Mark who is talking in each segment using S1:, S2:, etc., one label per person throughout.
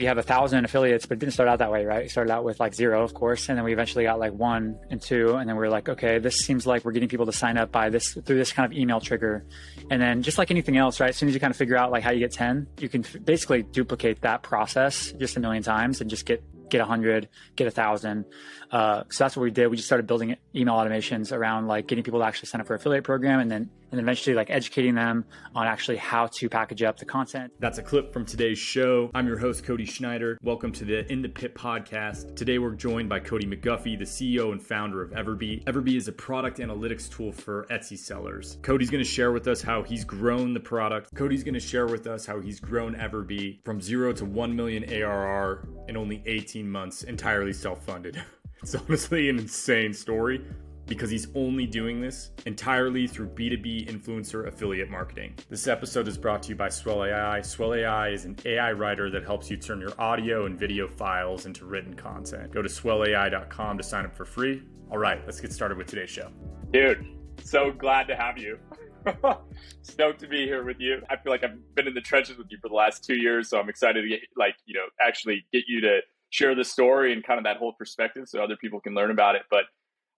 S1: we have a thousand affiliates, but it didn't start out that way, right? It started out with like zero, of course, and then we eventually got like one and two, and then we are like, okay, this seems like we're getting people to sign up by this through this kind of email trigger, and then just like anything else, right? As soon as you kind of figure out like how you get ten, you can f- basically duplicate that process just a million times and just get get a hundred, get a thousand. Uh, so that's what we did. We just started building email automations around like getting people to actually sign up for affiliate program and then and eventually like educating them on actually how to package up the content.
S2: That's a clip from today's show. I'm your host, Cody Schneider. Welcome to the In the Pit podcast. Today we're joined by Cody McGuffey, the CEO and founder of Everbee. Everbee is a product analytics tool for Etsy sellers. Cody's going to share with us how he's grown the product. Cody's going to share with us how he's grown Everbee from zero to 1 million ARR in only 18 months, entirely self funded. It's honestly an insane story because he's only doing this entirely through B2B influencer affiliate marketing. This episode is brought to you by Swell AI. Swell AI is an AI writer that helps you turn your audio and video files into written content. Go to swellai.com to sign up for free. All right, let's get started with today's show.
S3: Dude, so glad to have you. Stoked to be here with you. I feel like I've been in the trenches with you for the last two years, so I'm excited to get like, you know, actually get you to share the story and kind of that whole perspective so other people can learn about it. But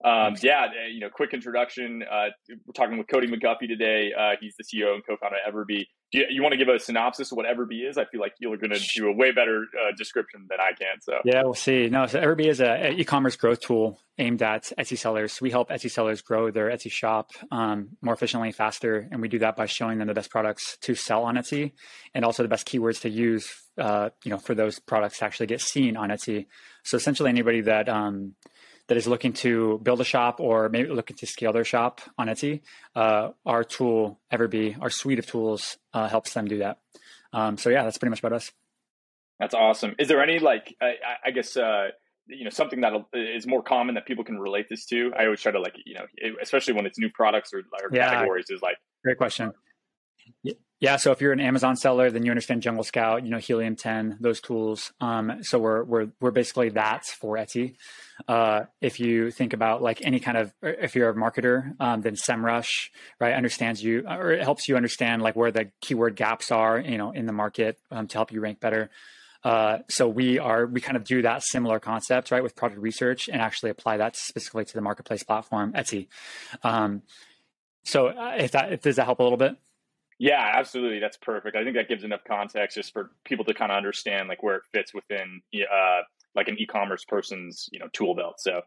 S3: um, yeah, uh, you know, quick introduction. Uh, we're talking with Cody McGuffey today. Uh, he's the CEO and co-founder of Everbee. Do you, you want to give a synopsis of what Everbee is? I feel like you're going to do a way better uh, description than I can. So
S1: yeah, we'll see. No, so Everbee is an e-commerce growth tool aimed at Etsy sellers. We help Etsy sellers grow their Etsy shop um, more efficiently, faster, and we do that by showing them the best products to sell on Etsy, and also the best keywords to use. Uh, you know, for those products to actually get seen on Etsy. So essentially, anybody that um, that is looking to build a shop or maybe looking to scale their shop on Etsy, uh, our tool, Everbee, our suite of tools uh, helps them do that. Um, so yeah, that's pretty much about us.
S3: That's awesome. Is there any like, I, I guess, uh, you know, something that is more common that people can relate this to? I always try to like, you know, especially when it's new products or, or yeah. categories is like,
S1: great question. Yeah, so if you're an Amazon seller, then you understand Jungle Scout, you know Helium 10, those tools. Um, so we're we're we're basically that for Etsy. Uh, if you think about like any kind of, if you're a marketer, um, then SEMrush, right, understands you or it helps you understand like where the keyword gaps are, you know, in the market um, to help you rank better. Uh, so we are we kind of do that similar concept, right, with product research and actually apply that specifically to the marketplace platform Etsy. Um, so uh, if that if does that help a little bit?
S3: Yeah, absolutely. That's perfect. I think that gives enough context just for people to kind of understand like where it fits within uh, like an e-commerce person's you know tool belt. So,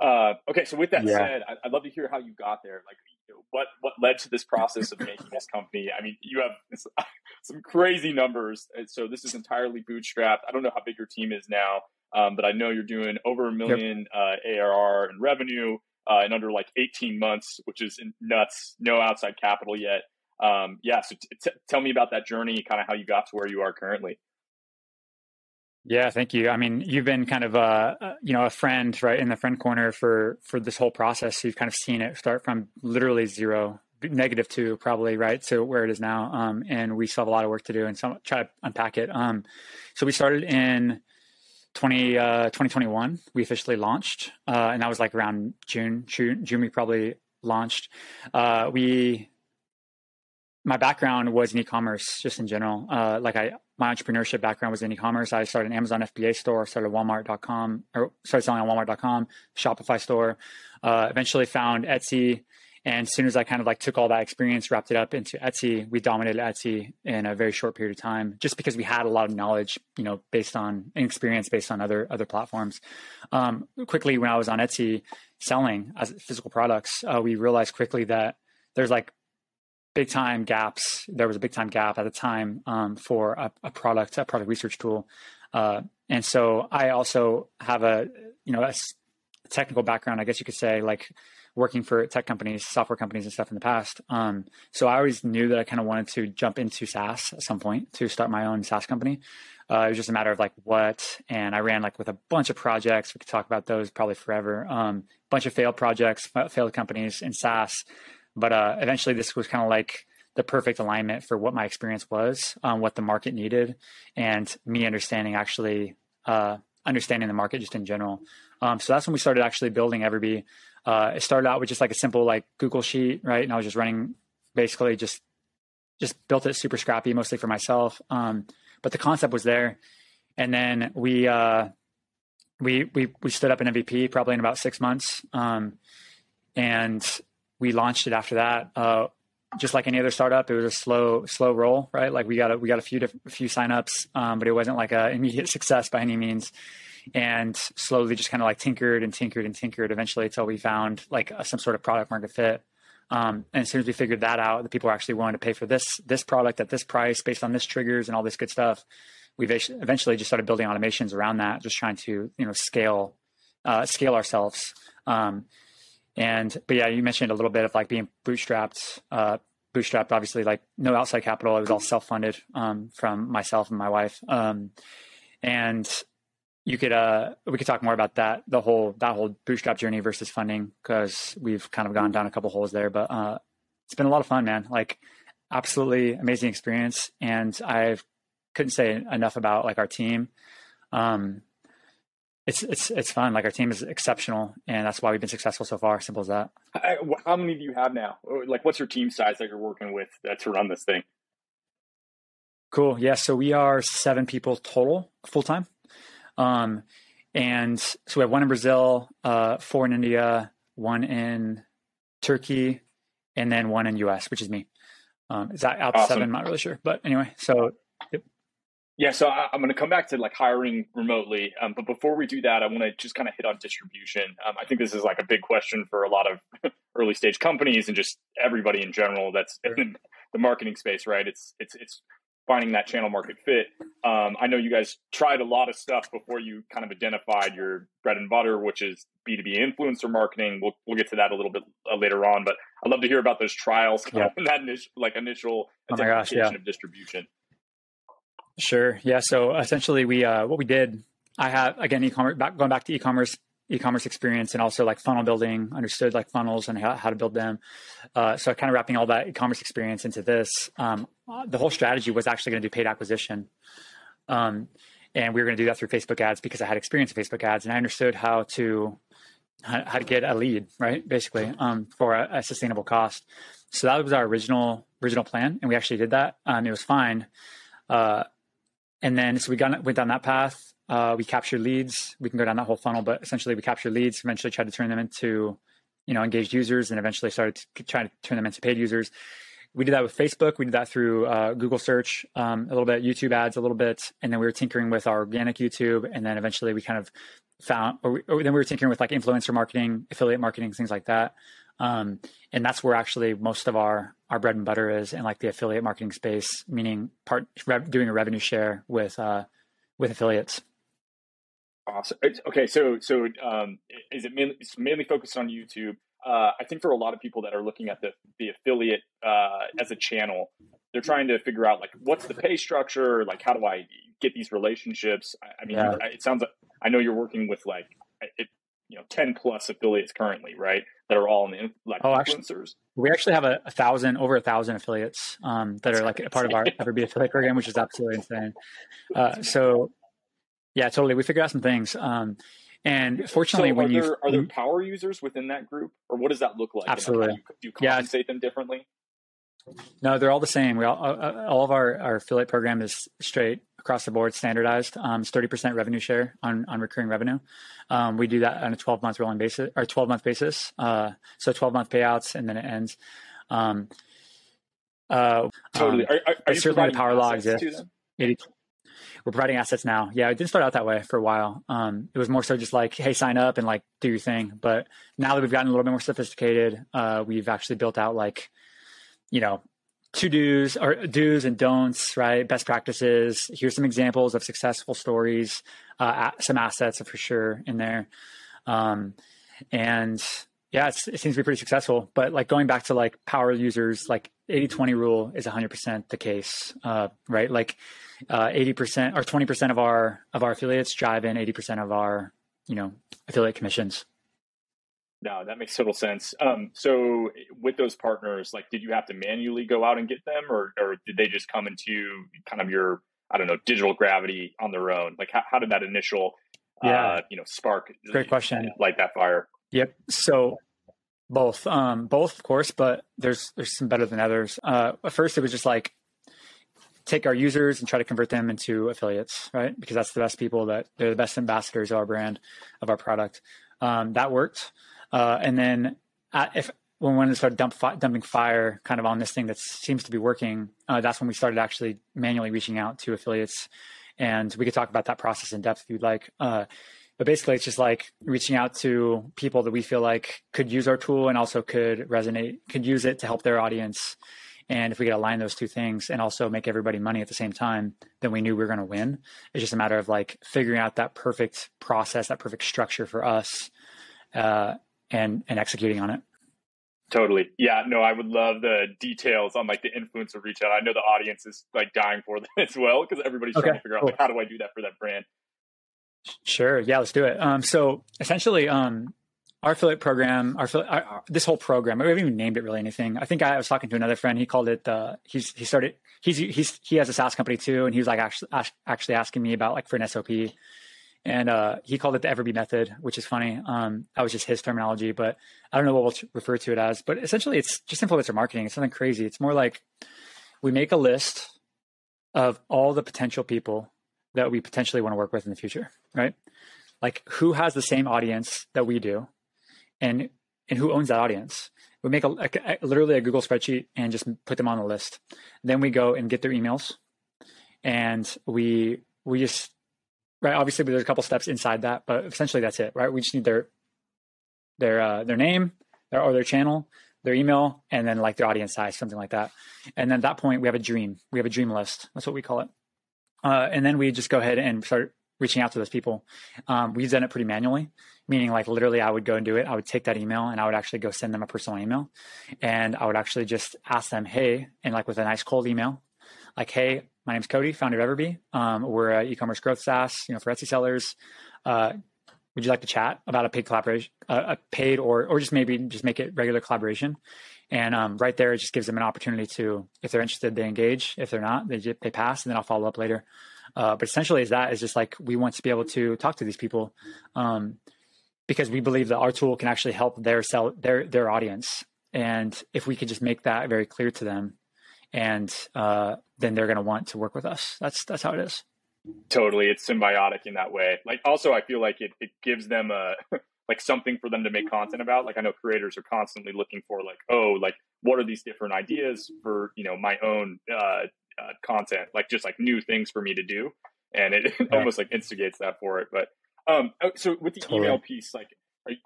S3: uh, okay. So with that yeah. said, I, would love to hear how you got there. Like, you know, what what led to this process of making this company? I mean, you have this, some crazy numbers. So this is entirely bootstrapped. I don't know how big your team is now, um, but I know you're doing over a million yep. uh, ARR in revenue uh, in under like 18 months, which is nuts. No outside capital yet um, yeah, so t- t- tell me about that journey, kind of how you got to where you are currently.
S1: Yeah, thank you. I mean, you've been kind of a you know a friend right in the friend corner for for this whole process. So you've kind of seen it start from literally zero, negative two, probably right to where it is now. Um, and we still have a lot of work to do and some try to unpack it. Um, so we started in 20, uh, 2021. We officially launched, uh, and that was like around June. June, June we probably launched. Uh, we my background was in e-commerce just in general. Uh, like I, my entrepreneurship background was in e-commerce. I started an Amazon FBA store, started Walmart.com, or started selling on Walmart.com, Shopify store. Uh, eventually found Etsy, and as soon as I kind of like took all that experience, wrapped it up into Etsy, we dominated Etsy in a very short period of time, just because we had a lot of knowledge, you know, based on experience based on other other platforms. Um, quickly, when I was on Etsy selling as physical products, uh, we realized quickly that there's like big time gaps. There was a big time gap at the time um, for a, a, product, a product research tool. Uh, and so I also have a, you know, a technical background, I guess you could say, like working for tech companies, software companies and stuff in the past. Um, so I always knew that I kind of wanted to jump into SaaS at some point to start my own SaaS company. Uh, it was just a matter of like what, and I ran like with a bunch of projects. We could talk about those probably forever. Um, bunch of failed projects, failed companies in SaaS but uh, eventually, this was kind of like the perfect alignment for what my experience was, um, what the market needed, and me understanding actually uh, understanding the market just in general. Um, so that's when we started actually building Everbee. Uh, it started out with just like a simple like Google sheet, right? And I was just running basically just just built it super scrappy, mostly for myself. Um, but the concept was there, and then we uh, we we we stood up an MVP probably in about six months, um, and we launched it after that. Uh, just like any other startup, it was a slow slow roll, right? Like we got a, we got a few a few signups, um, but it wasn't like a immediate success by any means. And slowly, just kind of like tinkered and tinkered and tinkered, eventually until we found like a, some sort of product market fit. Um, and as soon as we figured that out, the people were actually willing to pay for this this product at this price based on this triggers and all this good stuff we've eventually just started building automations around that, just trying to you know scale uh, scale ourselves. Um, and but yeah, you mentioned a little bit of like being bootstrapped. Uh, bootstrapped, obviously, like no outside capital. It was all self funded um, from myself and my wife. Um, and you could uh, we could talk more about that the whole that whole bootstrap journey versus funding because we've kind of gone down a couple holes there. But uh, it's been a lot of fun, man. Like absolutely amazing experience, and I've couldn't say enough about like our team. Um, it's it's it's fun. Like our team is exceptional, and that's why we've been successful so far. Simple as that.
S3: How many do you have now? Like, what's your team size that you're working with to run this thing?
S1: Cool. Yeah. So we are seven people total full time, um, and so we have one in Brazil, uh, four in India, one in Turkey, and then one in US, which is me. Um, is that out awesome. seven? I'm not really sure, but anyway. So yep.
S3: Yeah, so I, am going to come back to like hiring remotely, um, but before we do that, I want to just kind of hit on distribution. Um, I think this is like a big question for a lot of early stage companies and just everybody in general that's in the marketing space, right? It's it's it's finding that channel market fit. Um, I know you guys tried a lot of stuff before you kind of identified your bread and butter, which is B2B influencer marketing. We'll, we'll get to that a little bit uh, later on, but I'd love to hear about those trials, yeah. that initial, like initial oh gosh, yeah. of distribution.
S1: Sure. Yeah. So essentially, we uh, what we did, I have again e-commerce back, going back to e-commerce e-commerce experience and also like funnel building understood like funnels and how, how to build them. Uh, so kind of wrapping all that e-commerce experience into this um, the whole strategy was actually going to do paid acquisition. Um, and we were going to do that through facebook ads because i had experience in facebook ads and i understood how to how, to get a lead right basically um, for a, a, sustainable cost. So that was our original original plan and we actually did that. Um, it was fine. Uh, and then so we got went down that path. Uh, we captured leads. We can go down that whole funnel, but essentially we captured leads. Eventually, tried to turn them into you know engaged users, and eventually started to try to turn them into paid users. We did that with Facebook. We did that through uh, Google search, um, a little bit, YouTube ads, a little bit, and then we were tinkering with our organic YouTube, and then eventually we kind of found, or, we, or then we were tinkering with like influencer marketing, affiliate marketing, things like that. Um, and that's where actually most of our our bread and butter is in like the affiliate marketing space, meaning part rev, doing a revenue share with uh, with affiliates.
S3: Awesome. Okay, so so um, is it mainly, it's mainly focused on YouTube? Uh, I think for a lot of people that are looking at the the affiliate uh, as a channel, they're trying to figure out like what's the pay structure, like how do I get these relationships? I, I mean, yeah. it sounds like I know you're working with like it, you know 10 plus affiliates currently right that are all in the like oh, influencers.
S1: actually, we actually have a, a, thousand over a thousand affiliates um, that are like a part of our everbee affiliate program which is absolutely insane. Uh, so yeah totally we figured out some things um, and fortunately
S3: so
S1: when
S3: you are there power users within that group or what does that look like
S1: absolutely
S3: do you, do you compensate yeah. them differently
S1: no, they're all the same. We all, uh, uh, all of our, our affiliate program is straight across the board, standardized. Um, it's 30% revenue share on, on recurring revenue. Um, we do that on a 12 month rolling basis or 12 month basis. Uh, so 12 month payouts and then it ends. Um, uh,
S3: totally. Are, are, are
S1: certainly the power law exists. 80, we're providing assets now. Yeah, it didn't start out that way for a while. Um, it was more so just like, hey, sign up and like do your thing. But now that we've gotten a little bit more sophisticated, uh, we've actually built out like you know, to do's or do's and don'ts, right? Best practices. Here's some examples of successful stories, uh, some assets for sure in there. Um, and yeah, it seems to be pretty successful, but like going back to like power users, like 80, 20 rule is hundred percent the case. Uh, right. Like, uh, 80% or 20% of our, of our affiliates drive in 80% of our, you know, affiliate commissions.
S3: No, that makes total sense. Um, so with those partners, like, did you have to manually go out and get them, or or did they just come into kind of your I don't know digital gravity on their own? Like, how, how did that initial yeah. Uh, you know spark?
S1: Great question.
S3: Light that fire.
S1: Yep. So both, um, both of course, but there's there's some better than others. Uh, at first, it was just like take our users and try to convert them into affiliates, right? Because that's the best people that they're the best ambassadors of our brand, of our product. Um, that worked. Uh, and then at, if when we wanted to start dump, dumping fire kind of on this thing that seems to be working, uh, that's when we started actually manually reaching out to affiliates. And we could talk about that process in depth if you'd like. Uh, but basically, it's just like reaching out to people that we feel like could use our tool and also could resonate, could use it to help their audience. And if we could align those two things and also make everybody money at the same time, then we knew we were going to win. It's just a matter of like figuring out that perfect process, that perfect structure for us, uh, and and executing on it.
S3: Totally. Yeah. No, I would love the details on like the influencer reach out. I know the audience is like dying for that as well because everybody's okay, trying to figure cool. out like how do I do that for that brand.
S1: Sure. Yeah, let's do it. Um, so essentially, um, our affiliate program, our, our, this whole program, we haven't even named it really anything. I think I was talking to another friend. He called it. Uh, he's he started. He's he's he has a SaaS company too, and he was like actually actually asking me about like for an SOP, and uh, he called it the Everbee method, which is funny. Um, that was just his terminology, but I don't know what we'll refer to it as. But essentially, it's just influencer marketing. It's nothing crazy. It's more like we make a list of all the potential people that we potentially want to work with in the future, right? Like who has the same audience that we do, and and who owns that audience. We make a, a, a literally a Google spreadsheet and just put them on the list. Then we go and get their emails, and we we just right. Obviously, there's a couple steps inside that, but essentially that's it, right? We just need their their uh, their name, their or their channel, their email, and then like their audience size, something like that. And then at that point, we have a dream. We have a dream list. That's what we call it. Uh, and then we just go ahead and start reaching out to those people. Um, we've done it pretty manually, meaning like literally I would go and do it. I would take that email and I would actually go send them a personal email and I would actually just ask them, Hey, and like with a nice cold email, like, Hey, my name's Cody, founder of Everbee. Um, we're an e-commerce growth SaaS, you know, for Etsy sellers. Uh, would you like to chat about a paid collaboration, uh, a paid or, or just maybe just make it regular collaboration? And um, right there, it just gives them an opportunity to, if they're interested, they engage. If they're not, they they pass, and then I'll follow up later. Uh, but essentially, is that is just like we want to be able to talk to these people um, because we believe that our tool can actually help their sell their their audience. And if we could just make that very clear to them, and uh, then they're going to want to work with us. That's that's how it is.
S3: Totally, it's symbiotic in that way. Like also, I feel like it it gives them a like something for them to make content about. Like I know creators are constantly looking for like, oh, like what are these different ideas for you know my own uh, uh, content, like just like new things for me to do, and it, almost like instigates that for it. But um, oh, so with the totally. email piece, like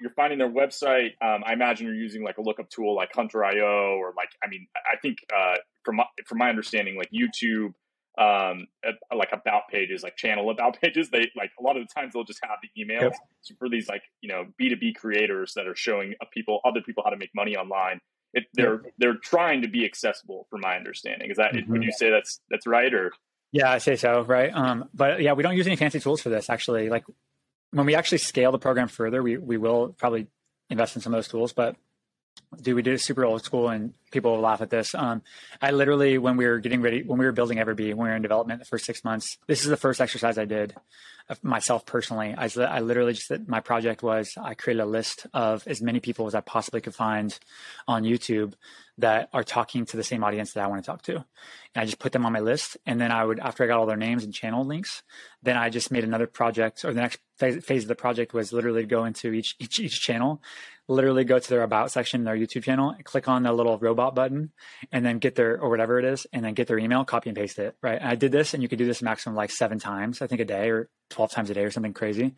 S3: you're finding their website. Um, I imagine you're using like a lookup tool like Hunter.io or like I mean I think uh, from my, from my understanding like YouTube um, like about pages, like channel about pages. They like a lot of the times they'll just have the emails yep. so for these like you know B two B creators that are showing people other people how to make money online. It, they're yep. they're trying to be accessible, from my understanding. Is that mm-hmm. would you say that's that's right or?
S1: Yeah, I say so. Right. Um, but yeah, we don't use any fancy tools for this. Actually, like when we actually scale the program further, we we will probably invest in some of those tools, but dude, we did it super old school and people will laugh at this. Um, I literally, when we were getting ready, when we were building Everbee, when we were in development the first six months, this is the first exercise I did myself personally. I, I literally just, my project was I created a list of as many people as I possibly could find on YouTube that are talking to the same audience that I want to talk to. And I just put them on my list. And then I would, after I got all their names and channel links, then I just made another project or the next phase, phase of the project was literally go into each, each, each channel, literally go to their about section their YouTube channel, click on the little robot button and then get their, or whatever it is, and then get their email, copy and paste it. Right. And I did this and you could do this maximum like seven times, I think a day or 12 times a day or something crazy.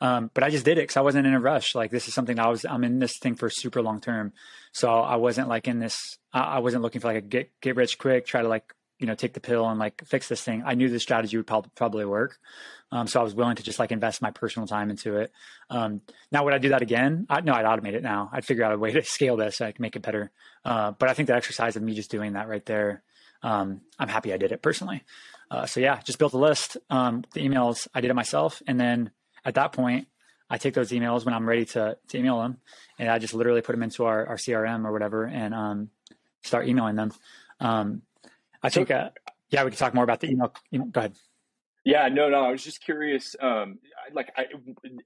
S1: Um, but I just did it because I wasn't in a rush. Like this is something I was, I'm in this thing for super long term. So I wasn't like in this, I, I wasn't looking for like a get, get rich quick, try to like, you know, take the pill and like fix this thing. I knew the strategy would probably, probably work. Um, so I was willing to just like invest my personal time into it. Um, now, would I do that again? I, no, I'd automate it now. I'd figure out a way to scale this so I can make it better. Uh, but I think the exercise of me just doing that right there, um, I'm happy I did it personally. Uh, so yeah, just built a list. Um, the emails I did it myself, and then at that point, I take those emails when I'm ready to, to email them, and I just literally put them into our, our CRM or whatever, and um, start emailing them. Um, I think, uh, yeah, we can talk more about the email. Go ahead.
S3: Yeah, no, no. I was just curious. Um, like, I,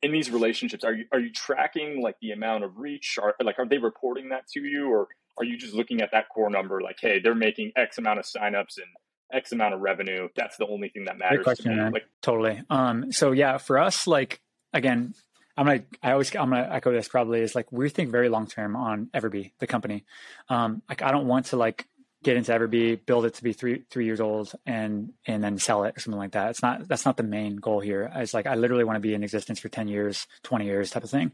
S3: in these relationships, are you are you tracking like the amount of reach? Are like, are they reporting that to you, or are you just looking at that core number? Like, hey, they're making X amount of signups, and X amount of revenue. That's the only thing that matters.
S1: Great question,
S3: to me.
S1: man.
S3: Like,
S1: totally. Um, so yeah, for us, like again, I'm gonna, I always, I'm gonna echo this probably is like, we think very long term on Everbee, the company. Um, like I don't want to like get into Everbee, build it to be three, three years old and, and then sell it or something like that. It's not, that's not the main goal here. It's like, I literally want to be in existence for 10 years, 20 years type of thing.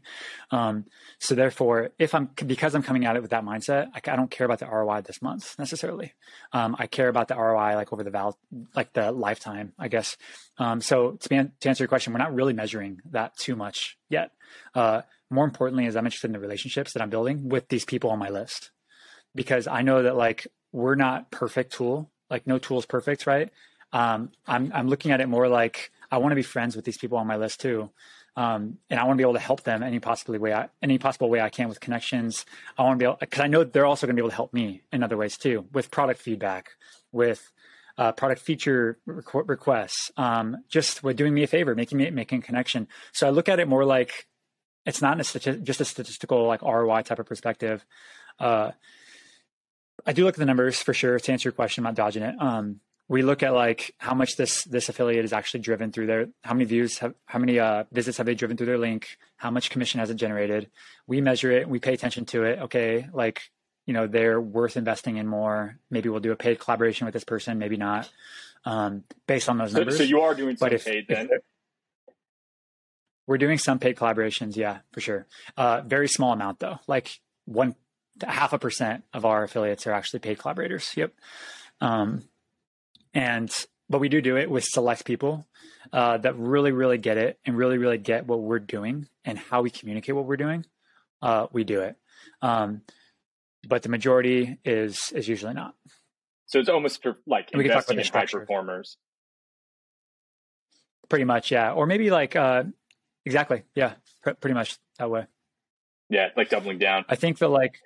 S1: Um, so therefore, if I'm, because I'm coming at it with that mindset, I, I don't care about the ROI this month necessarily. Um, I care about the ROI like over the val, like the lifetime, I guess. Um, so to, be, to answer your question, we're not really measuring that too much yet. Uh, more importantly, is I'm interested in the relationships that I'm building with these people on my list because I know that like we're not perfect tool. Like no tool is perfect, right? Um, I'm I'm looking at it more like I want to be friends with these people on my list too. Um, and I want to be able to help them any possibly way, I, any possible way I can with connections. I want to be able because I know they're also going to be able to help me in other ways too, with product feedback, with uh, product feature requ- requests, um, just with doing me a favor, making me making a connection. So I look at it more like it's not a stati- just a statistical like ROI type of perspective. Uh, I do look at the numbers for sure to answer your question about dodging it. Um, we look at like how much this this affiliate is actually driven through their how many views have how many uh, visits have they driven through their link? How much commission has it generated? We measure it we pay attention to it. Okay like you know they're worth investing in more. Maybe we'll do a paid collaboration with this person maybe not um, based on those numbers.
S3: so you are doing some
S1: but if,
S3: paid
S1: if
S3: then?
S1: We're doing some paid collaborations yeah for sure. Uh, very small amount though. Like one half a percent of our affiliates are actually paid collaborators. Yep. Um, and but we do do it with select people uh, that really really get it and really really get what we're doing and how we communicate what we're doing. Uh, we do it. Um, but the majority is is usually not.
S3: So it's almost per, like
S1: And we can talk
S3: investing
S1: about
S3: in
S1: the
S3: high performers.
S1: Pretty much yeah. Or maybe like uh, exactly. Yeah. Pr- pretty much that way.
S3: Yeah like doubling down.
S1: I think that like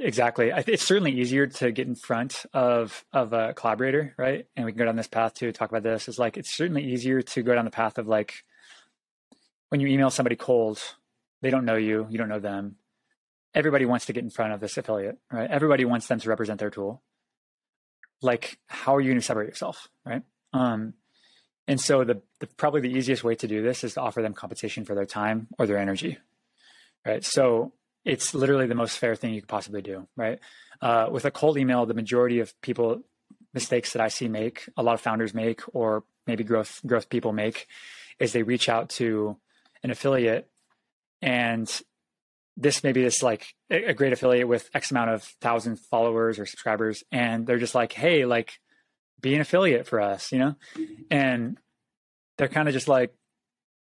S1: Exactly. It's certainly easier to get in front of of a collaborator, right? And we can go down this path to talk about this. Is like it's certainly easier to go down the path of like when you email somebody cold, they don't know you, you don't know them. Everybody wants to get in front of this affiliate, right? Everybody wants them to represent their tool. Like, how are you going to separate yourself, right? Um, and so the, the probably the easiest way to do this is to offer them compensation for their time or their energy, right? So it's literally the most fair thing you could possibly do, right? Uh, with a cold email, the majority of people mistakes that I see make, a lot of founders make, or maybe growth growth people make, is they reach out to an affiliate, and this maybe this like a great affiliate with X amount of thousand followers or subscribers, and they're just like, hey, like, be an affiliate for us, you know, and they're kind of just like,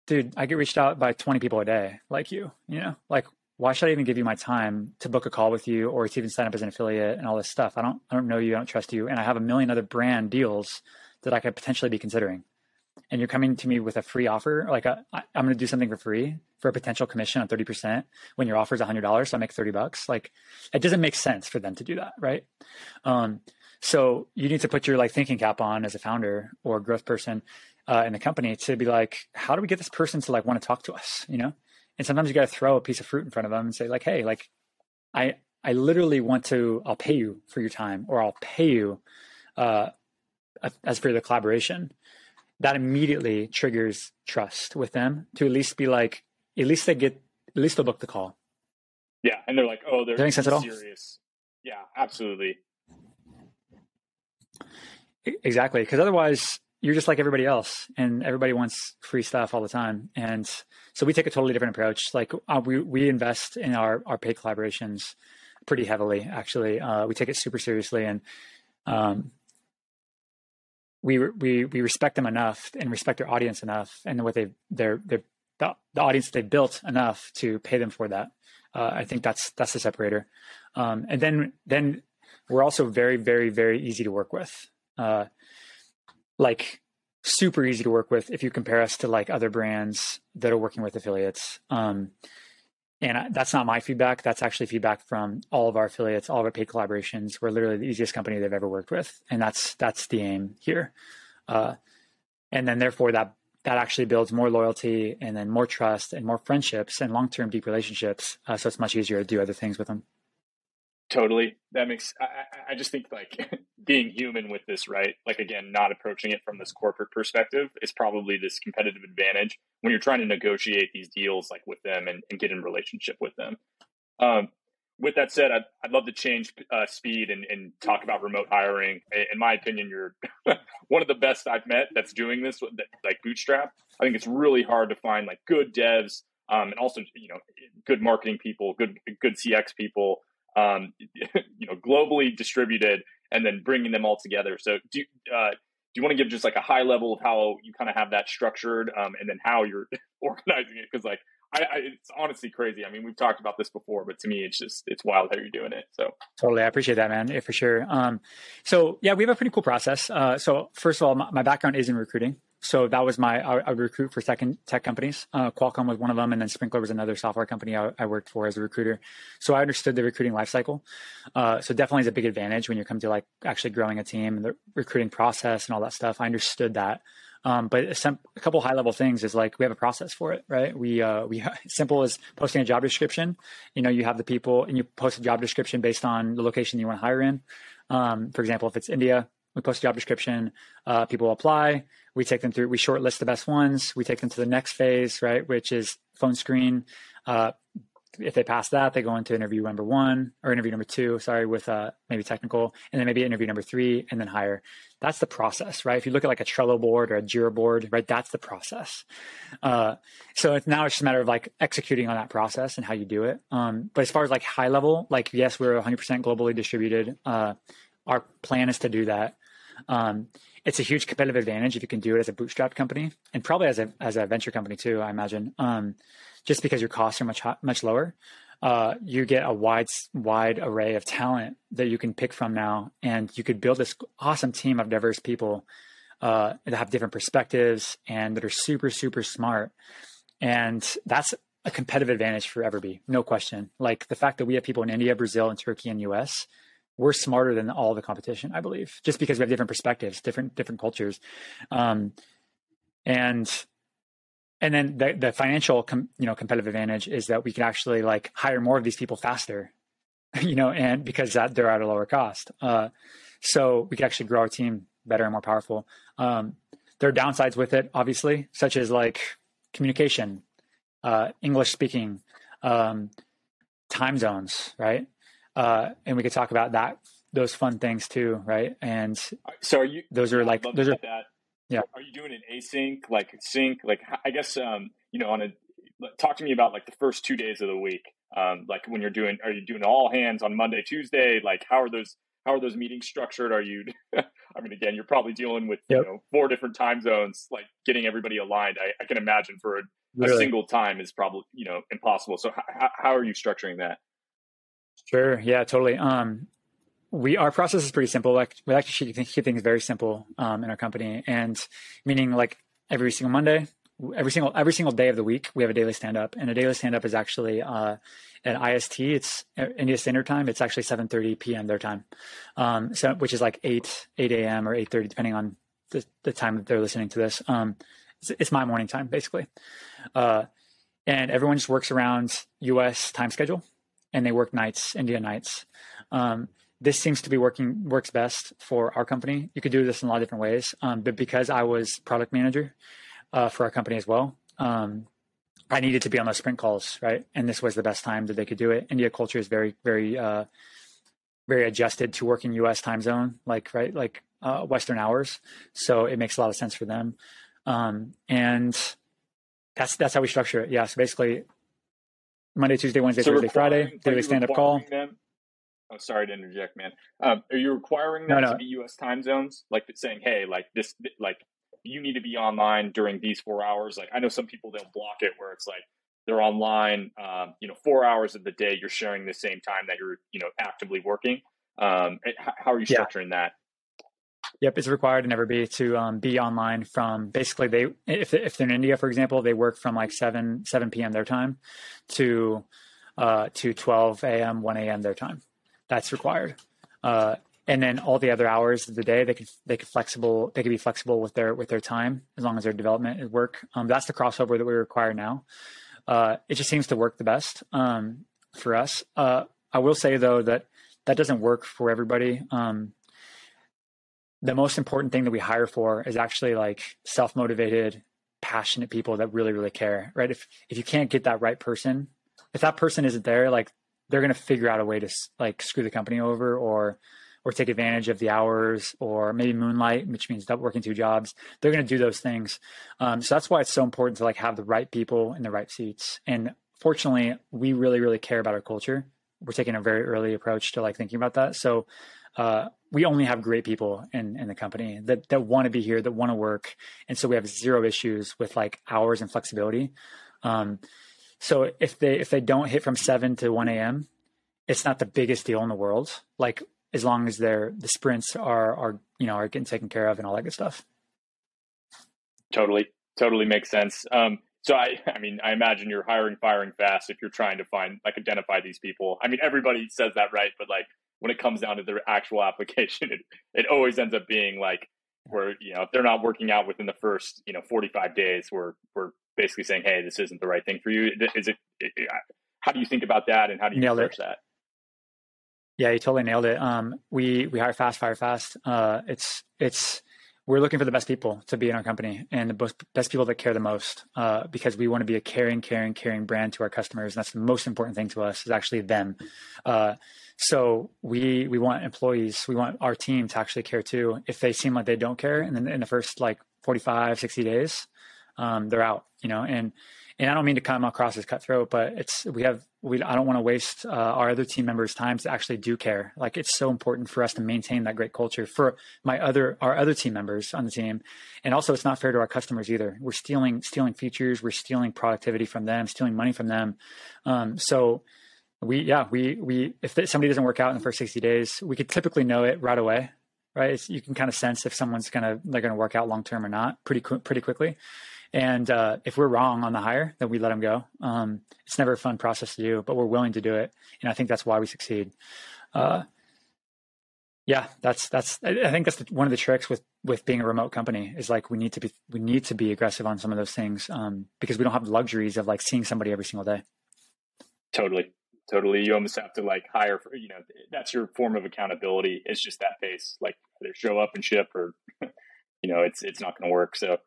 S1: dude, I get reached out by twenty people a day, like you, you know, like why should I even give you my time to book a call with you or to even sign up as an affiliate and all this stuff? I don't I don't know you, I don't trust you, and I have a million other brand deals that I could potentially be considering. And you're coming to me with a free offer, like I'm going to do something for free for a potential commission on 30% when your offer is $100, so I make 30 bucks. Like it doesn't make sense for them to do that, right? Um, so you need to put your like thinking cap on as a founder or growth person uh, in the company to be like, how do we get this person to like want to talk to us? You know, and sometimes you got to throw a piece of fruit in front of them and say like hey like i i literally want to i'll pay you for your time or i'll pay you uh as for the collaboration. That immediately triggers trust with them to at least be like at least they get at least they'll book the call.
S3: Yeah and they're like oh they're
S1: make sense at all?
S3: serious. Yeah absolutely.
S1: Exactly because otherwise you're just like everybody else and everybody wants free stuff all the time. And so we take a totally different approach. Like uh, we we invest in our our paid collaborations pretty heavily actually. Uh, we take it super seriously and um, we we we respect them enough and respect their audience enough and what they their their the, the audience they built enough to pay them for that. Uh, i think that's that's the separator. Um, and then then we're also very very very easy to work with. Uh, like super easy to work with if you compare us to like other brands that are working with affiliates. Um, and that's not my feedback. That's actually feedback from all of our affiliates, all of our paid collaborations. We're literally the easiest company they've ever worked with, and that's that's the aim here. Uh, and then therefore that that actually builds more loyalty and then more trust and more friendships and long term deep relationships. Uh, so it's much easier to do other things with them.
S3: Totally. That makes, I, I just think like being human with this, right? Like, again, not approaching it from this corporate perspective is probably this competitive advantage when you're trying to negotiate these deals like with them and, and get in relationship with them. Um, with that said, I'd, I'd love to change uh, speed and, and, talk about remote hiring. In my opinion, you're one of the best I've met that's doing this, like Bootstrap. I think it's really hard to find like good devs um, and also you know good marketing people, good good CX people, um, you know, globally distributed, and then bringing them all together. So do uh, do you want to give just like a high level of how you kind of have that structured, um, and then how you're organizing it? Because like I, I, it's honestly crazy. I mean, we've talked about this before, but to me, it's just it's wild how you're doing it. So
S1: totally, I appreciate that, man, yeah, for sure. Um, so yeah, we have a pretty cool process. Uh, so first of all, my, my background is in recruiting so that was my I, I would recruit for tech tech companies. Uh, Qualcomm was one of them, and then Sprinklr was another software company I, I worked for as a recruiter. So I understood the recruiting lifecycle. Uh, so definitely is a big advantage when you come to like actually growing a team and the recruiting process and all that stuff. I understood that. Um, but some, a couple high level things is like we have a process for it, right? We uh, we simple as posting a job description. You know, you have the people and you post a job description based on the location you want to hire in. Um, for example, if it's India, we post a job description. Uh, people apply. We take them through. We shortlist the best ones. We take them to the next phase, right, which is phone screen. Uh, if they pass that, they go into interview number one or interview number two, sorry, with uh, maybe technical, and then maybe interview number three, and then hire. That's the process, right? If you look at like a Trello board or a Jira board, right, that's the process. Uh, so it's now it's just a matter of like executing on that process and how you do it. Um, but as far as like high level, like yes, we're 100% globally distributed. Uh, our plan is to do that. Um, it's a huge competitive advantage if you can do it as a bootstrap company and probably as a as a venture company too. I imagine, um, just because your costs are much much lower. Uh, you get a wide wide array of talent that you can pick from now, and you could build this awesome team of diverse people uh, that have different perspectives and that are super super smart. And that's a competitive advantage for Everbee, no question. Like the fact that we have people in India, Brazil, and Turkey and US we're smarter than all the competition, I believe, just because we have different perspectives, different different cultures, um, and and then the, the financial com, you know competitive advantage is that we can actually like hire more of these people faster, you know, and because that they're at a lower cost, uh, so we can actually grow our team better and more powerful. Um, there are downsides with it, obviously, such as like communication, uh, English speaking, um, time zones, right? uh, and we could talk about that those fun things too, right? And
S3: so are you?
S1: Those are like those are
S3: that. Yeah. Are you doing an async, like sync? Like I guess um, you know on a talk to me about like the first two days of the week. Um, like when you're doing, are you doing all hands on Monday, Tuesday? Like how are those? How are those meetings structured? Are you? I mean, again, you're probably dealing with yep. you know four different time zones. Like getting everybody aligned, I, I can imagine for a, really? a, single time is probably you know impossible. So how, how are you structuring that?
S1: Sure. Yeah, totally. Um, we our process is pretty simple. Like we actually keep things very simple um, in our company, and meaning like every single Monday, every single every single day of the week, we have a daily stand up, and a daily stand up is actually uh, at IST. It's India Standard Time. It's actually seven thirty p.m. their time, um, so which is like eight eight a.m. or eight thirty, depending on the, the time that they're listening to this. Um, it's, it's, my morning time basically, uh, and everyone just works around U.S. time schedule and they work nights, India nights. Um, this seems to be working works best for our company. You could do this in a lot of different ways, um, but because I was product manager uh, for our company as well, um, I needed to be on those sprint calls, right? And this was the best time that they could do it. India culture is very, very, uh, very adjusted to working U.S. time zone, like right, like uh, Western hours. So it makes a lot of sense for them, um, and that's that's how we structure it. Yeah. So basically, Monday, Tuesday, Wednesday, so Thursday, Friday, daily stand up call. Them?
S3: Oh, sorry to interject, man. Um, are you requiring them no, no. to be U.S. time zones? Like saying, hey, like this, like you need to be online during these four hours. Like I know some people they'll block it where it's like they're online, um, you know, four hours of the day you're sharing the same time that you're, you know, actively working. Um, how are you structuring yeah. that?
S1: Yep, it's required in Everbee to um, be online from basically they if if they're in India, for example, they work from like seven seven p.m. their time to uh, to twelve a.m. one a.m. their time. That's required. Uh, and then all the other hours of the day, they could they could flexible they could be flexible with their with their time as long as their development is work. Um, that's the crossover that we require now. Uh, it just seems to work the best um, for us. Uh, I will say though that that doesn't work for everybody. Um, the most important thing that we hire for is actually like self motivated, passionate people that really, really care, right? If, if you can't get that right person, if that person isn't there, like they're going to figure out a way to like screw the company over or, or take advantage of the hours or maybe moonlight, which means working two jobs. They're going to do those things. Um, so that's why it's so important to like have the right people in the right seats. And fortunately, we really, really care about our culture. We're taking a very early approach to like thinking about that. So uh, we only have great people in, in the company that, that want to be here, that want to work. And so we have zero issues with like hours and flexibility. Um, so if they, if they don't hit from seven to 1 a.m., it's not the biggest deal in the world. Like as long as their, the sprints are, are, you know, are getting taken care of and all that good stuff.
S3: Totally. Totally makes sense. Um, so I, I mean, I imagine you're hiring, firing fast if you're trying to find, like, identify these people. I mean, everybody says that, right? But like, when it comes down to their actual application, it, it always ends up being like where, you know, if they're not working out within the first, you know, 45 days, we're, we're basically saying, Hey, this isn't the right thing for you. Is it, how do you think about that? And how do you Nailed approach it. that?
S1: Yeah, you totally nailed it. Um, we, we hire fast, fire fast. Uh, it's, it's, we're looking for the best people to be in our company and the best, best people that care the most uh, because we want to be a caring, caring, caring brand to our customers. And that's the most important thing to us is actually them. Uh, so we we want employees, we want our team to actually care too. If they seem like they don't care, and then in the first like 45, 60 days, um, they're out. You know, and and I don't mean to come across as cutthroat, but it's we have we I don't want to waste uh, our other team members' time to actually do care. Like it's so important for us to maintain that great culture for my other our other team members on the team, and also it's not fair to our customers either. We're stealing stealing features, we're stealing productivity from them, stealing money from them. Um, so we yeah we we if somebody doesn't work out in the first 60 days we could typically know it right away right it's, you can kind of sense if someone's gonna they're gonna work out long term or not pretty pretty quickly and uh, if we're wrong on the hire then we let them go um, it's never a fun process to do but we're willing to do it and i think that's why we succeed uh, yeah that's that's i think that's the, one of the tricks with with being a remote company is like we need to be we need to be aggressive on some of those things um, because we don't have the luxuries of like seeing somebody every single day
S3: totally totally. You almost have to like hire for, you know, that's your form of accountability. It's just that pace, like either show up and ship or, you know, it's, it's not going to work. So,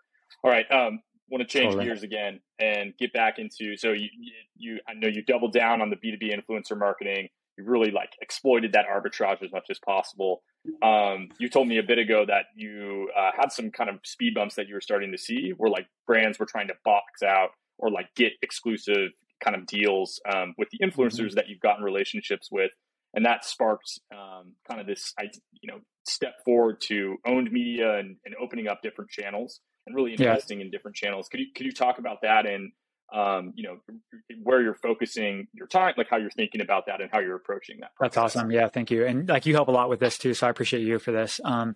S3: all right. Um, want to change totally. gears again and get back into, so you, you, I know you doubled down on the B2B influencer marketing. You really like exploited that arbitrage as much as possible. Um, you told me a bit ago that you uh, had some kind of speed bumps that you were starting to see where like brands were trying to box out or like get exclusive kind of deals um, with the influencers mm-hmm. that you've gotten relationships with, and that sparked um, kind of this you know step forward to owned media and, and opening up different channels really investing yeah. in different channels. Could you could you talk about that and um, you know where you're focusing your time, like how you're thinking about that and how you're approaching that?
S1: Process? That's awesome. Yeah, thank you. And like you help a lot with this too, so I appreciate you for this. Um,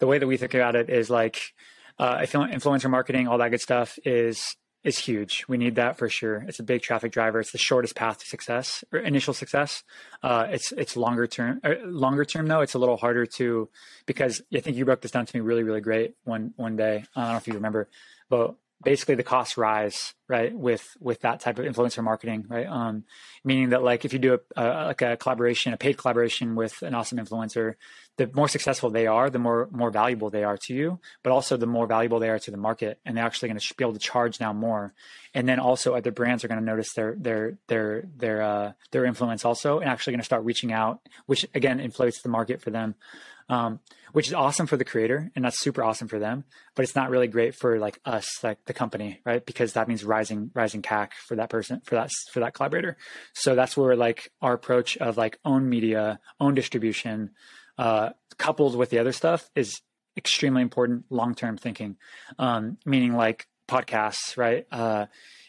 S1: the way that we think about it is like uh, influencer marketing, all that good stuff is is huge. We need that for sure. It's a big traffic driver. It's the shortest path to success or initial success. Uh, it's it's longer term. Uh, longer term though, it's a little harder to because I think you broke this down to me really really great one one day. I don't know if you remember, but basically the costs rise right with with that type of influencer marketing right? Um meaning that like if you do a, a, like a collaboration a paid collaboration with an awesome influencer the more successful they are the more more valuable they are to you but also the more valuable they are to the market and they're actually going to be able to charge now more. And then also other brands are going to notice their their their their uh their influence also and actually going to start reaching out which again inflates the market for them um, which is awesome for the creator and that's super awesome for them. But it's not really great for like us, like the company, right? Because that means rising rising CAC for that person, for that for that collaborator. So that's where like our approach of like own media, own distribution, uh, coupled with the other stuff is extremely important long term thinking. Um, meaning like podcasts, right? Uh,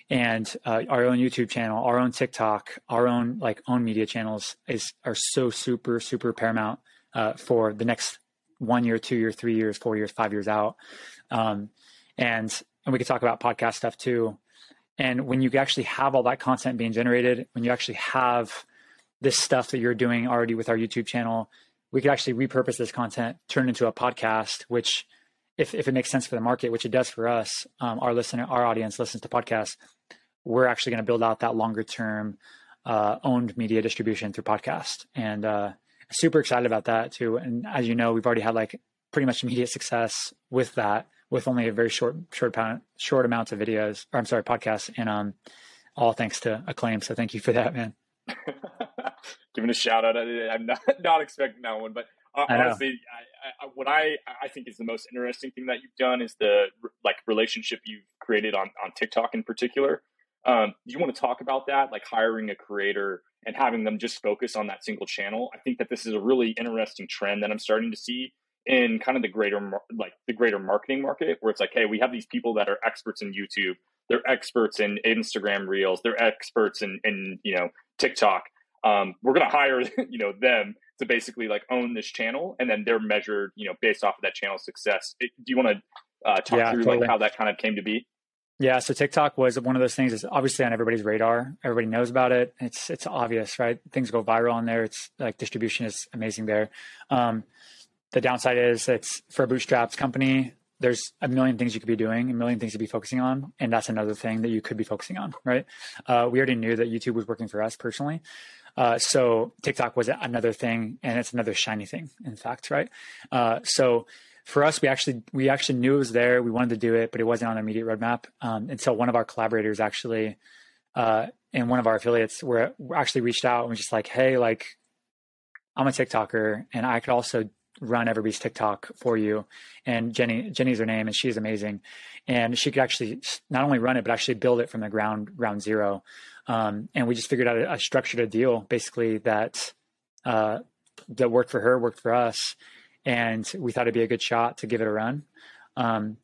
S1: and uh, our own YouTube channel, our own TikTok, our own like own media channels is are so super super paramount uh, for the next one year, two year, three years, four years, five years out. Um, and and we could talk about podcast stuff too. And when you actually have all that content being generated, when you actually have this stuff that you're doing already with our YouTube channel, we could actually repurpose this content, turn it into a podcast, which if, if it makes sense for the market, which it does for us, um, our listener, our audience listens to podcasts, we're actually going to build out that longer term uh, owned media distribution through podcast. And uh, super excited about that too. And as you know, we've already had like pretty much immediate success with that, with only a very short, short, amount, short amounts of videos, or I'm sorry, podcasts, and um, all thanks to Acclaim. So thank you for that, man.
S3: Giving a shout out. I'm not not expecting that one, but uh, honestly, I, I, what I I think is the most interesting thing that you've done is the like relationship you've created on on TikTok in particular. Um, do you want to talk about that, like hiring a creator and having them just focus on that single channel? I think that this is a really interesting trend that I'm starting to see in kind of the greater like the greater marketing market, where it's like, hey, we have these people that are experts in YouTube, they're experts in Instagram Reels, they're experts in in you know TikTok. Um, we're going to hire you know them to basically like own this channel, and then they're measured you know based off of that channel success. It, do you want to uh, talk yeah, through totally. like how that kind of came to be?
S1: Yeah, so TikTok was one of those things. It's obviously on everybody's radar. Everybody knows about it. It's it's obvious, right? Things go viral on there. It's like distribution is amazing there. Um, the downside is it's for a bootstraps company. There's a million things you could be doing, a million things to be focusing on, and that's another thing that you could be focusing on, right? Uh, we already knew that YouTube was working for us personally, uh, so TikTok was another thing, and it's another shiny thing, in fact, right? Uh, so for us, we actually we actually knew it was there. We wanted to do it, but it wasn't on the immediate roadmap um, until one of our collaborators actually uh, and one of our affiliates were, actually reached out and was just like, "Hey, like, I'm a TikToker, and I could also run Everbee's TikTok for you." And Jenny Jenny's her name, and she's amazing, and she could actually not only run it but actually build it from the ground ground zero. Um, and we just figured out a, a structured deal basically that uh, that worked for her, worked for us, and we thought it'd be a good shot to give it a run. Um,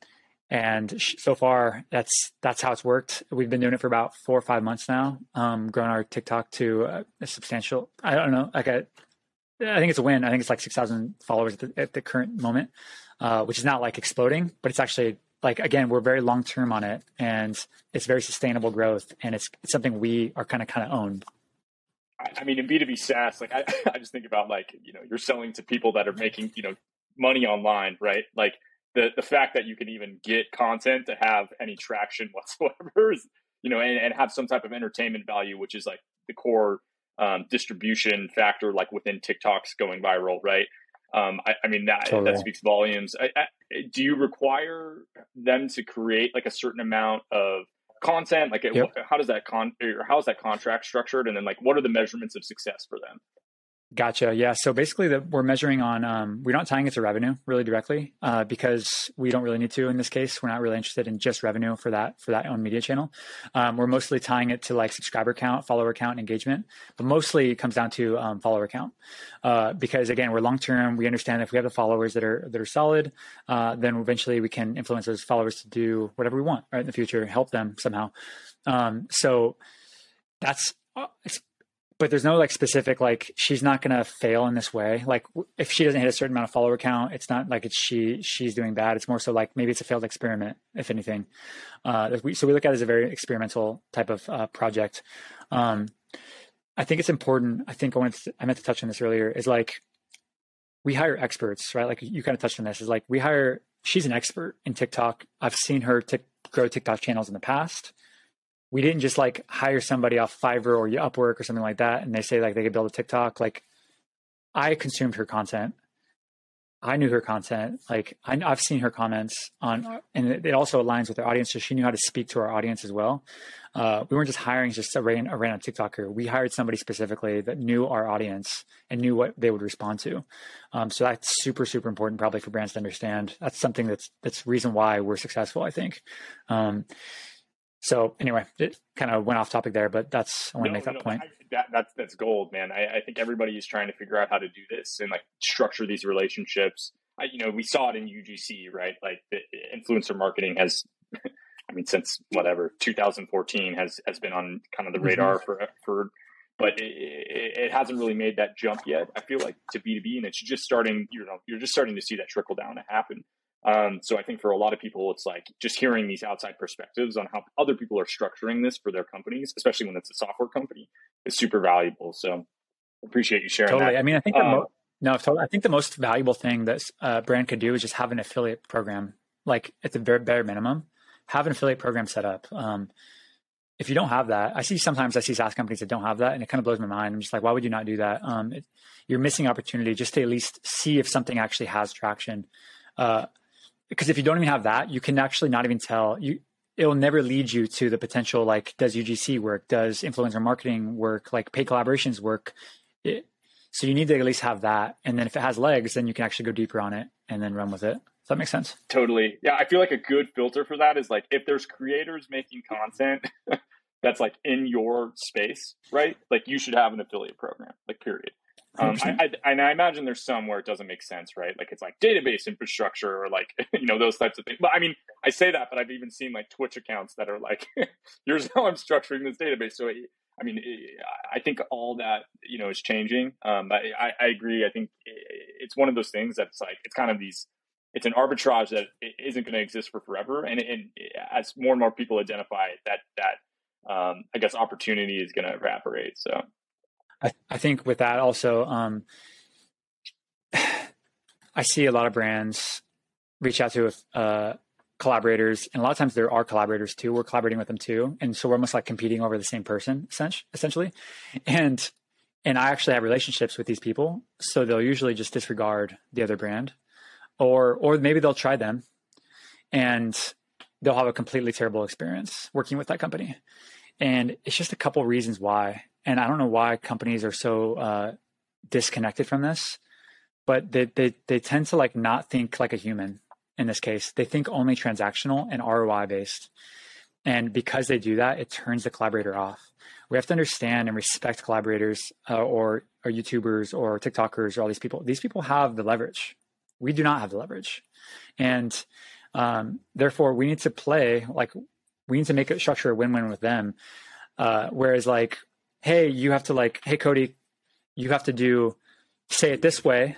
S1: and sh- so far, that's that's how it's worked. We've been doing it for about four or five months now. Um, growing our TikTok to a, a substantial. I don't know, like a, I think it's a win. I think it's like six thousand followers at the, at the, current moment, uh, which is not like exploding, but it's actually like again we're very long term on it, and it's very sustainable growth, and it's, it's something we are kind of kind of own.
S3: I mean, in B2B SaaS, like I, I just think about like, you know, you're selling to people that are making, you know, money online, right? Like the, the fact that you can even get content to have any traction whatsoever is, you know, and, and have some type of entertainment value, which is like the core um, distribution factor, like within TikTok's going viral, right? Um, I, I, mean, that, totally. that speaks volumes. I, I, do you require them to create like a certain amount of content? Like, yep. how does that con or how is that contract structured? And then, like, what are the measurements of success for them?
S1: Gotcha. Yeah. So basically, we're measuring on. Um, we're not tying it to revenue really directly uh, because we don't really need to in this case. We're not really interested in just revenue for that for that own media channel. Um, we're mostly tying it to like subscriber count, follower count, engagement. But mostly it comes down to um, follower count uh, because again, we're long term. We understand if we have the followers that are that are solid, uh, then eventually we can influence those followers to do whatever we want right in the future, help them somehow. Um, so that's uh, it's but there's no like specific like she's not to fail in this way. Like if she doesn't hit a certain amount of follower count it's not like it's she she's doing bad. It's more so like maybe it's a failed experiment if anything. Uh, we, so we look at it as a very experimental type of uh, project. Um, i think it's important i think I, wanted to, I meant to touch on this earlier is like we hire experts right? Like you kind of touched on this is like we hire she's an expert in tiktok. I've seen her t- grow tiktok channels in the past we didn't just like hire somebody off Fiverr or Upwork or something like that, and they say like they could build a TikTok. Like, I consumed her content. I knew her content. Like, I, have seen her comments on, and it, also aligns with her audience. So she knew how to speak to our audience as well. Uh, we weren't just hiring just a, ran, a random TikToker. We hired somebody specifically that knew our audience and knew what they would respond to. Um, so that's super, super important, probably for brands to understand. That's something that's that's reason why we're successful. I think. Um, so anyway, it kind of went off topic there, but that's I want no, to make that no, point.
S3: That, that's that's gold, man. I, I, think everybody is trying to figure out how to do this and like structure these relationships. I, you know, we saw it in UGC, right? Like the influencer marketing has, I mean, since whatever 2014 has has been on kind of the radar mm-hmm. for for, but it, it, it, hasn't really made that jump yet. I feel like to B two B, and it's just starting. You know, you're just starting to see that trickle down to happen. Um, so I think for a lot of people, it's like just hearing these outside perspectives on how other people are structuring this for their companies, especially when it's a software company, is super valuable. So appreciate you sharing.
S1: Totally.
S3: That.
S1: I mean, I think the mo- no, totally. I think the most valuable thing that a uh, brand could do is just have an affiliate program, like at the very bare minimum, have an affiliate program set up. Um, if you don't have that, I see sometimes I see SaaS companies that don't have that, and it kind of blows my mind. I'm just like, why would you not do that? Um, it, you're missing opportunity just to at least see if something actually has traction. Uh, because if you don't even have that, you can actually not even tell you. It'll never lead you to the potential. Like, does UGC work? Does influencer marketing work? Like, paid collaborations work? It, so you need to at least have that, and then if it has legs, then you can actually go deeper on it and then run with it. Does that make sense?
S3: Totally. Yeah, I feel like a good filter for that is like if there's creators making content that's like in your space, right? Like you should have an affiliate program, like period. Um, I, I, and I imagine there's some where it doesn't make sense, right? Like it's like database infrastructure or like you know those types of things. But I mean, I say that, but I've even seen like Twitch accounts that are like, "Here's how I'm structuring this database." So I mean, I think all that you know is changing. Um, but I, I agree. I think it's one of those things that's like it's kind of these. It's an arbitrage that isn't going to exist for forever, and, and as more and more people identify that that um, I guess opportunity is going to evaporate. So
S1: I, I think with that also, um, I see a lot of brands reach out to uh, collaborators, and a lot of times there are collaborators too. We're collaborating with them too, and so we're almost like competing over the same person, essentially. And and I actually have relationships with these people, so they'll usually just disregard the other brand, or or maybe they'll try them, and they'll have a completely terrible experience working with that company. And it's just a couple reasons why and I don't know why companies are so uh, disconnected from this, but they, they they tend to like not think like a human in this case. They think only transactional and ROI based, and because they do that, it turns the collaborator off. We have to understand and respect collaborators uh, or or YouTubers or TikTokers or all these people. These people have the leverage. We do not have the leverage, and um, therefore we need to play like we need to make it structure a win-win with them. Uh, whereas like hey, you have to like, hey, Cody, you have to do, say it this way,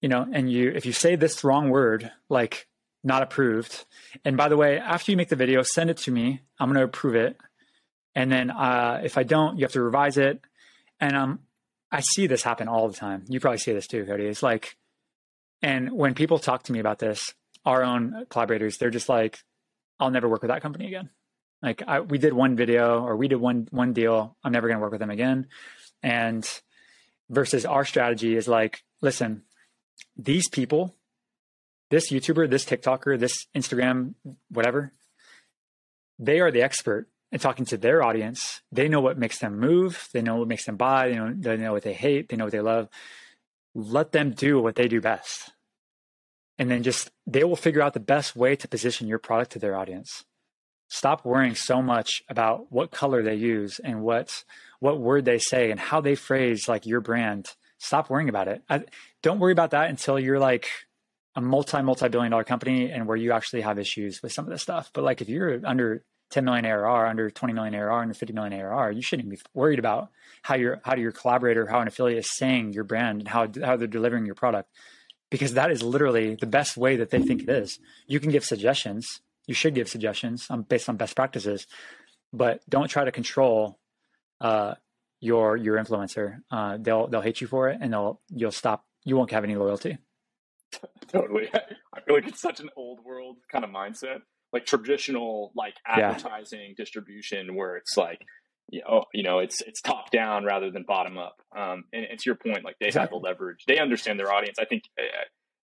S1: you know, and you, if you say this wrong word, like not approved. And by the way, after you make the video, send it to me. I'm going to approve it. And then uh, if I don't, you have to revise it. And um, I see this happen all the time. You probably see this too, Cody. It's like, and when people talk to me about this, our own collaborators, they're just like, I'll never work with that company again. Like I, we did one video or we did one one deal. I'm never going to work with them again. And versus our strategy is like, listen, these people, this YouTuber, this TikToker, this Instagram, whatever, they are the expert in talking to their audience. They know what makes them move. They know what makes them buy. They know, they know what they hate. They know what they love. Let them do what they do best. And then just, they will figure out the best way to position your product to their audience stop worrying so much about what color they use and what what word they say and how they phrase like your brand. Stop worrying about it. I, don't worry about that until you're like a multi multi billion dollar company and where you actually have issues with some of this stuff. But like if you're under 10 million ARR under 20 million ARR under 50 million ARR you shouldn't be worried about how your how your collaborator how an affiliate is saying your brand and how how they're delivering your product. Because that is literally the best way that they think it is. You can give suggestions you should give suggestions um, based on best practices, but don't try to control uh, your your influencer. Uh, they'll they'll hate you for it, and they'll you'll stop. You won't have any loyalty.
S3: Totally, I feel like it's such an old world kind of mindset, like traditional like advertising yeah. distribution, where it's like you know, you know, it's it's top down rather than bottom up. Um, and, and to your point, like they exactly. have the leverage. They understand their audience. I think uh,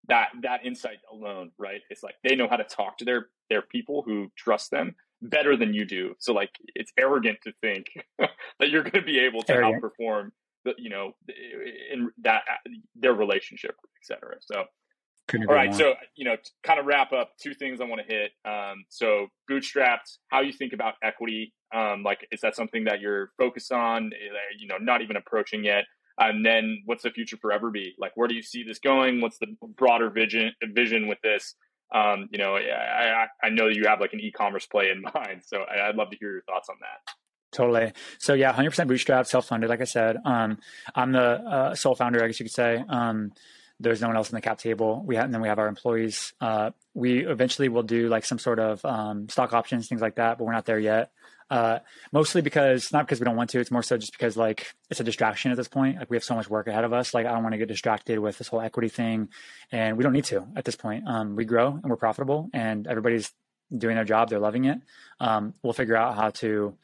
S3: that that insight alone, right? It's like they know how to talk to their their people who trust them better than you do. So like it's arrogant to think that you're going to be able to arrogant. outperform the, you know in that their relationship, etc. So all right, so you know, kind of wrap up two things I want to hit. Um, so bootstrapped, how you think about equity? Um, like, is that something that you're focused on? Eh, you know, not even approaching yet. And then what's the future for Everbee? Like, where do you see this going? What's the broader vision vision with this? Um, you know, I, I know you have like an e-commerce play in mind, so I'd love to hear your thoughts on that.
S1: Totally. So yeah, 100% bootstrap, self-funded. Like I said, um, I'm the uh, sole founder, I guess you could say. Um, there's no one else in the cap table. We have, and then we have our employees. Uh, we eventually will do like some sort of um, stock options, things like that, but we're not there yet. Uh, mostly because not because we don't want to. It's more so just because like it's a distraction at this point. Like we have so much work ahead of us. Like I don't want to get distracted with this whole equity thing, and we don't need to at this point. Um, we grow and we're profitable, and everybody's doing their job. They're loving it. Um, we'll figure out how to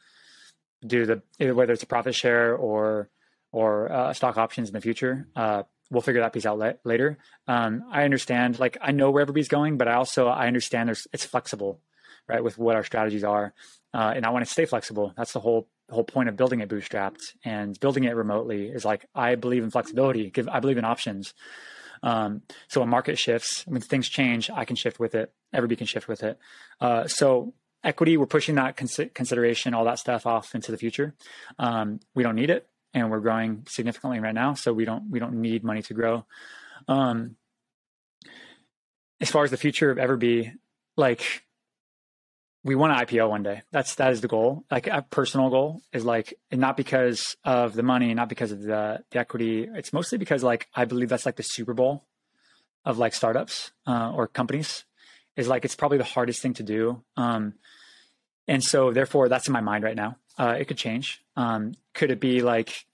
S1: do the whether it's a profit share or or uh, stock options in the future. Uh, we'll figure that piece out la- later. Um, I understand, like I know where everybody's going, but I also I understand there's it's flexible, right, with what our strategies are, uh, and I want to stay flexible. That's the whole whole point of building it bootstrapped and building it remotely. Is like I believe in flexibility. Give I believe in options. Um, so when market shifts, when things change, I can shift with it. Everybody can shift with it. Uh, so equity, we're pushing that cons- consideration, all that stuff off into the future. Um, we don't need it and we're growing significantly right now. So we don't we don't need money to grow. Um, as far as the future of Everbee, like we want to IPO one day. That's that is the goal. Like a personal goal is like, and not because of the money, not because of the, the equity. It's mostly because like I believe that's like the Super Bowl of like startups uh, or companies. Is like it's probably the hardest thing to do. Um, and so therefore that's in my mind right now. Uh, it could change. Um, could it be like,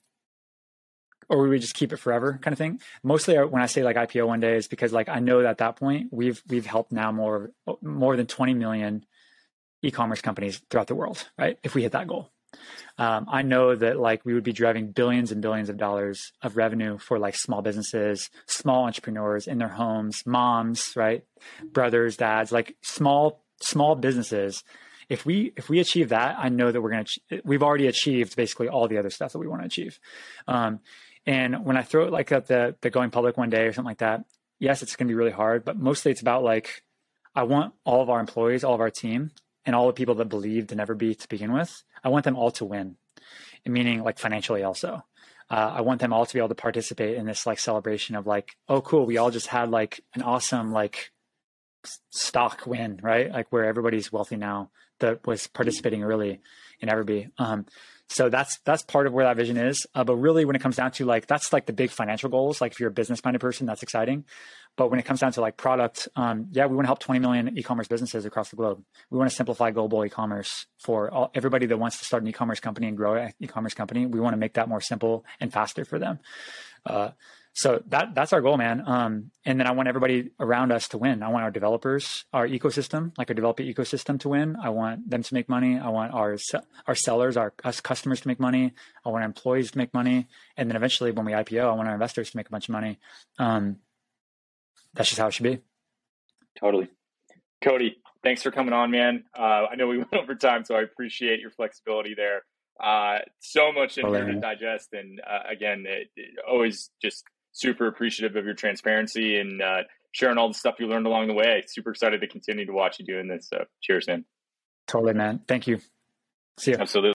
S1: or we would just keep it forever kind of thing? Mostly when I say like IPO one day is because like I know that at that point we've we've helped now more more than 20 million e-commerce companies throughout the world, right? If we hit that goal. Um, I know that like we would be driving billions and billions of dollars of revenue for like small businesses, small entrepreneurs in their homes, moms, right? Brothers, dads, like small, small businesses if we if we achieve that, I know that we're going to we've already achieved basically all the other stuff that we want to achieve. Um, and when I throw it like at the the going public one day or something like that, yes, it's going to be really hard, but mostly it's about like I want all of our employees, all of our team, and all the people that believed in Everbee to begin with. I want them all to win, meaning like financially also. Uh, I want them all to be able to participate in this like celebration of like, oh, cool, we all just had like an awesome like stock win, right? Like where everybody's wealthy now that was participating early in Everbee. Um, so that's that's part of where that vision is. Uh, but really, when it comes down to like that's like the big financial goals. Like if you're a business minded person, that's exciting. But when it comes down to like product, um, yeah, we want to help 20 million e-commerce businesses across the globe. We want to simplify global e-commerce for all, everybody that wants to start an e-commerce company and grow an e-commerce company. We want to make that more simple and faster for them. Uh, so that that's our goal, man. Um, and then I want everybody around us to win. I want our developers, our ecosystem, like our developer ecosystem, to win. I want them to make money. I want our our sellers, our us customers to make money. I want our employees to make money, and then eventually, when we IPO, I want our investors to make a bunch of money. Um, that's just how it should be.
S3: Totally, Cody. Thanks for coming on, man. Uh, I know we went over time, so I appreciate your flexibility there. Uh, so much in here to digest, and uh, again, it, it always just super appreciative of your transparency and uh, sharing all the stuff you learned along the way. Super excited to continue to watch you doing this. So cheers, man.
S1: Totally, man. Thank you. See you.
S3: Absolutely.